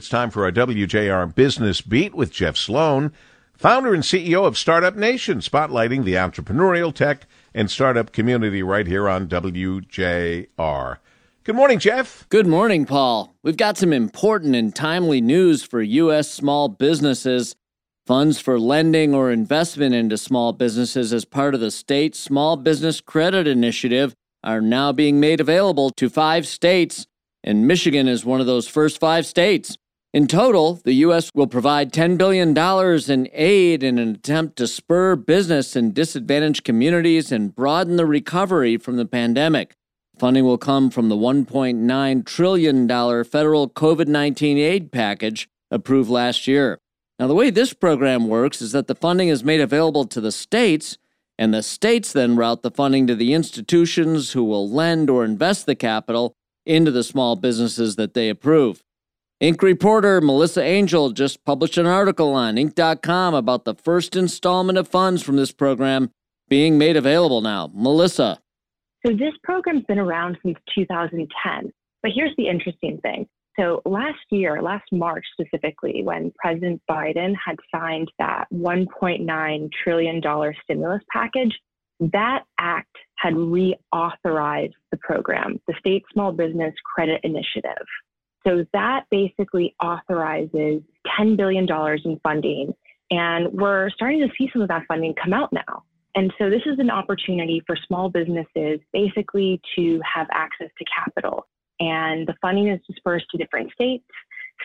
It's time for our WJR Business Beat with Jeff Sloan, founder and CEO of Startup Nation, spotlighting the entrepreneurial tech and startup community right here on WJR. Good morning, Jeff. Good morning, Paul. We've got some important and timely news for U.S. small businesses. Funds for lending or investment into small businesses as part of the state Small Business Credit Initiative are now being made available to five states, and Michigan is one of those first five states. In total, the U.S. will provide $10 billion in aid in an attempt to spur business in disadvantaged communities and broaden the recovery from the pandemic. Funding will come from the $1.9 trillion federal COVID 19 aid package approved last year. Now, the way this program works is that the funding is made available to the states, and the states then route the funding to the institutions who will lend or invest the capital into the small businesses that they approve. Inc. reporter Melissa Angel just published an article on Inc.com about the first installment of funds from this program being made available now. Melissa. So, this program's been around since 2010. But here's the interesting thing. So, last year, last March specifically, when President Biden had signed that $1.9 trillion stimulus package, that act had reauthorized the program, the State Small Business Credit Initiative. So that basically authorizes $10 billion in funding. And we're starting to see some of that funding come out now. And so this is an opportunity for small businesses basically to have access to capital. And the funding is dispersed to different states.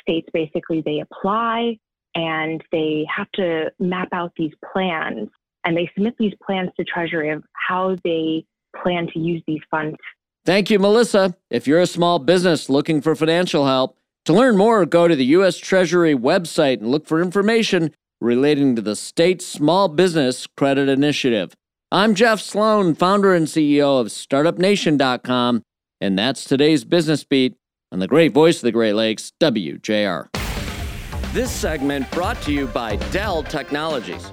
States basically they apply and they have to map out these plans and they submit these plans to Treasury of how they plan to use these funds Thank you, Melissa. If you're a small business looking for financial help, to learn more, go to the U.S. Treasury website and look for information relating to the state Small Business Credit Initiative. I'm Jeff Sloan, founder and CEO of StartupNation.com, and that's today's Business Beat on the great voice of the Great Lakes, WJR. This segment brought to you by Dell Technologies.